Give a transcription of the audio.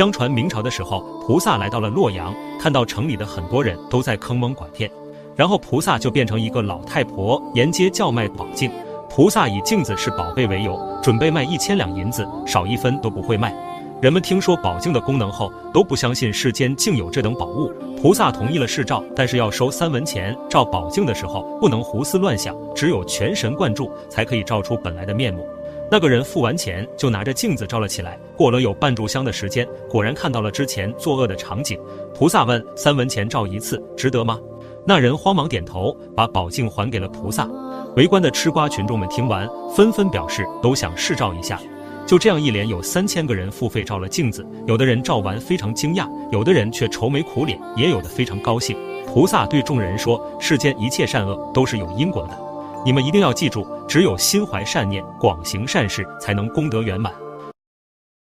相传明朝的时候，菩萨来到了洛阳，看到城里的很多人都在坑蒙拐骗，然后菩萨就变成一个老太婆，沿街叫卖宝镜。菩萨以镜子是宝贝为由，准备卖一千两银子，少一分都不会卖。人们听说宝镜的功能后，都不相信世间竟有这等宝物。菩萨同意了试照，但是要收三文钱。照宝镜的时候，不能胡思乱想，只有全神贯注，才可以照出本来的面目。那个人付完钱，就拿着镜子照了起来。过了有半炷香的时间，果然看到了之前作恶的场景。菩萨问：三文钱照一次，值得吗？那人慌忙点头，把宝镜还给了菩萨。围观的吃瓜群众们听完，纷纷表示都想试照一下。就这样，一连有三千个人付费照了镜子。有的人照完非常惊讶，有的人却愁眉苦脸，也有的非常高兴。菩萨对众人说：“世间一切善恶都是有因果的，你们一定要记住，只有心怀善念，广行善事，才能功德圆满。”